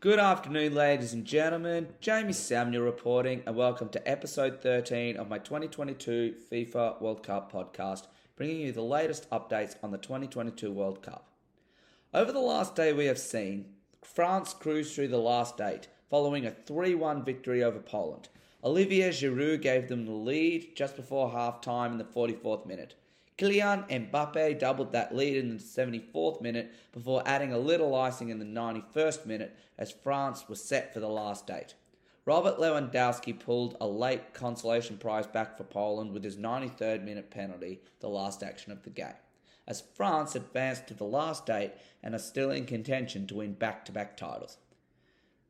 Good afternoon, ladies and gentlemen. Jamie Samuel reporting, and welcome to episode 13 of my 2022 FIFA World Cup podcast, bringing you the latest updates on the 2022 World Cup. Over the last day, we have seen France cruise through the last eight, following a 3 1 victory over Poland. Olivier Giroud gave them the lead just before half time in the 44th minute. Kylian Mbappe doubled that lead in the 74th minute before adding a little icing in the 91st minute as France was set for the last eight. Robert Lewandowski pulled a late consolation prize back for Poland with his 93rd minute penalty, the last action of the game, as France advanced to the last eight and are still in contention to win back to back titles.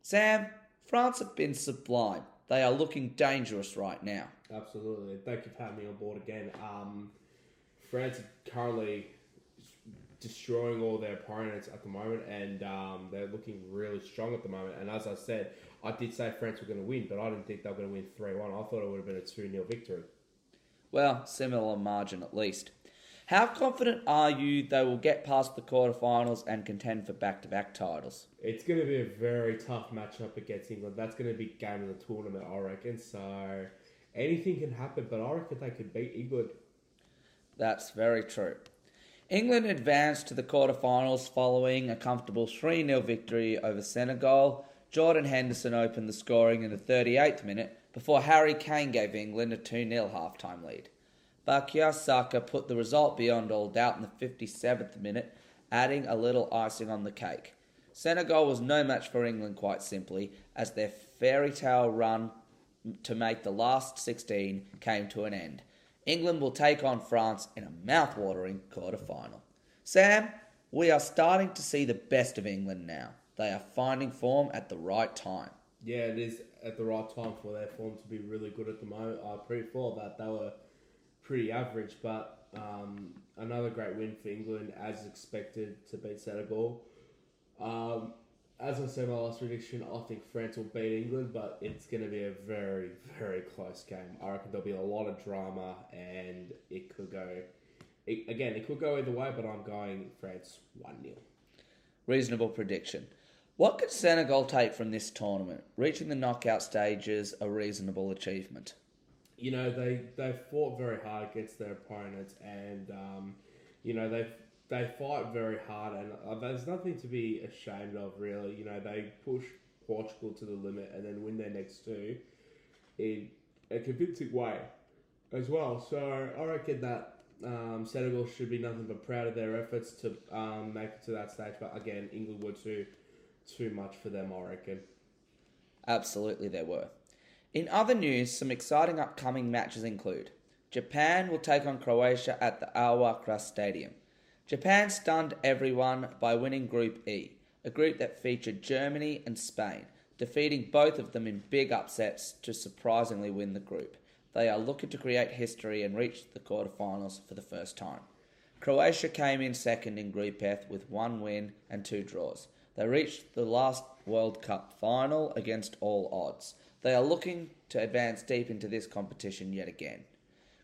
Sam, France have been sublime. They are looking dangerous right now. Absolutely. Thank you for having me on board again. Um, France are currently destroying all their opponents at the moment, and um, they're looking really strong at the moment. And as I said, I did say France were going to win, but I didn't think they were going to win 3 1. I thought it would have been a 2 0 victory. Well, similar margin at least. How confident are you they will get past the quarterfinals and contend for back to back titles? It's going to be a very tough matchup against England. That's going to be game of the tournament, I reckon. So anything can happen, but I reckon they could beat England. That's very true. England advanced to the quarterfinals following a comfortable 3 0 victory over Senegal. Jordan Henderson opened the scoring in the 38th minute before Harry Kane gave England a 2 0 halftime lead. Bukayo Saka put the result beyond all doubt in the 57th minute, adding a little icing on the cake. Senegal was no match for England, quite simply, as their fairy tale run to make the last 16 came to an end. England will take on France in a mouth-watering quarter-final. Sam, we are starting to see the best of England now. They are finding form at the right time. Yeah, it is at the right time for their form to be really good at the moment. I pretty thought that they were pretty average, but um, another great win for England as expected to beat Senegal. Um, as I said in my last prediction, I think France will beat England, but it's going to be a very, very close game. I reckon there'll be a lot of drama, and it could go. It, again, it could go either way, but I'm going France 1 0. Reasonable prediction. What could Senegal take from this tournament? Reaching the knockout stages a reasonable achievement. You know, they, they fought very hard against their opponents, and, um, you know, they've they fight very hard, and uh, there's nothing to be ashamed of, really. You know, they push Portugal to the limit and then win their next two in a convincing way as well. So I reckon that um, Senegal should be nothing but proud of their efforts to um, make it to that stage. But again, England were too too much for them, I reckon. Absolutely, there were. In other news, some exciting upcoming matches include Japan will take on Croatia at the Al Wakra Stadium. Japan stunned everyone by winning Group E, a group that featured Germany and Spain, defeating both of them in big upsets to surprisingly win the group. They are looking to create history and reach the quarterfinals for the first time. Croatia came in second in Group F with one win and two draws. They reached the last World Cup final against all odds. They are looking to advance deep into this competition yet again.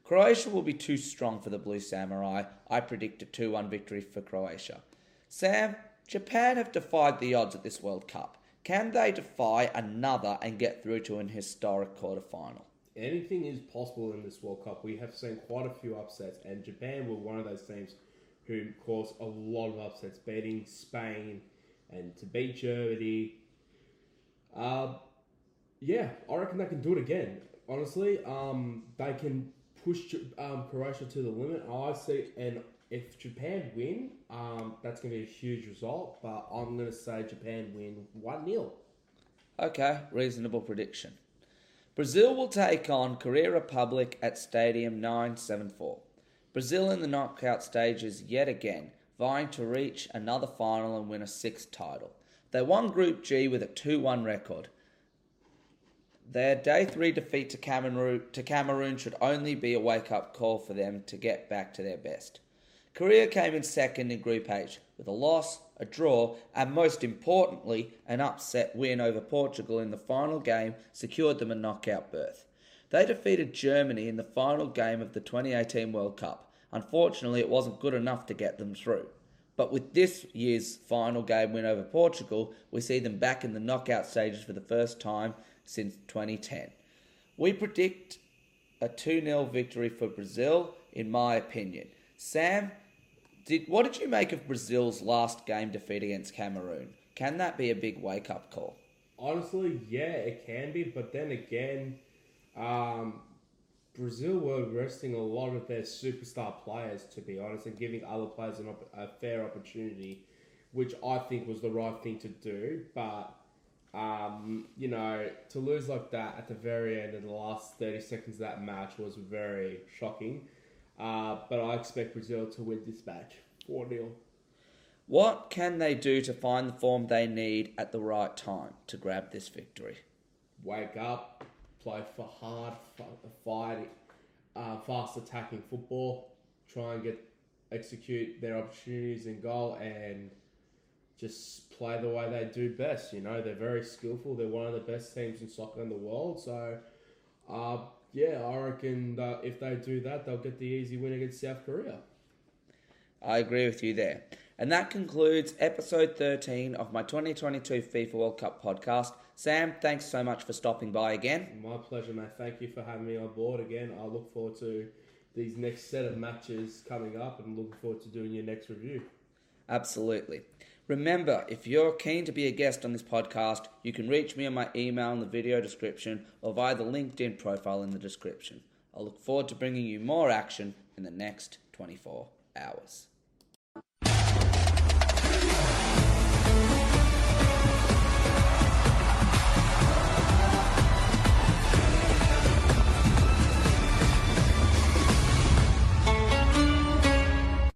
Croatia will be too strong for the Blue Samurai. I predict a 2 1 victory for Croatia. Sam, Japan have defied the odds at this World Cup. Can they defy another and get through to an historic quarter-final? Anything is possible in this World Cup. We have seen quite a few upsets, and Japan were one of those teams who caused a lot of upsets, beating Spain and to beat Germany. Uh, yeah, I reckon they can do it again. Honestly, um, they can push um, Croatia to the limit. I see, and if Japan win, um, that's going to be a huge result. But I'm going to say Japan win one 0 Okay, reasonable prediction. Brazil will take on Korea Republic at Stadium 974. Brazil in the knockout stages yet again, vying to reach another final and win a sixth title. They won Group G with a 2 1 record. Their day three defeat to Cameroon, to Cameroon should only be a wake up call for them to get back to their best. Korea came in second in Group H with a loss, a draw, and most importantly, an upset win over Portugal in the final game secured them a knockout berth. They defeated Germany in the final game of the 2018 World Cup. Unfortunately, it wasn't good enough to get them through. But with this year's final game win over Portugal, we see them back in the knockout stages for the first time since 2010. We predict a 2 0 victory for Brazil, in my opinion. Sam, did, what did you make of Brazil's last game defeat against Cameroon? Can that be a big wake up call? Honestly, yeah, it can be, but then again, um, Brazil were resting a lot of their superstar players, to be honest, and giving other players an op- a fair opportunity, which I think was the right thing to do. But, um, you know, to lose like that at the very end of the last 30 seconds of that match was very shocking. Uh, but I expect Brazil to win this match 4 0. What can they do to find the form they need at the right time to grab this victory? Wake up, play for hard, fight, uh, fast attacking football, try and get execute their opportunities in goal, and just play the way they do best. You know, they're very skillful. They're one of the best teams in soccer in the world. So, uh, yeah, I reckon if they do that, they'll get the easy win against South Korea. I agree with you there. And that concludes episode 13 of my 2022 FIFA World Cup podcast. Sam, thanks so much for stopping by again. My pleasure, mate. Thank you for having me on board again. I look forward to these next set of matches coming up and looking forward to doing your next review. Absolutely. Remember, if you're keen to be a guest on this podcast, you can reach me on my email in the video description or via the LinkedIn profile in the description. I look forward to bringing you more action in the next 24 hours.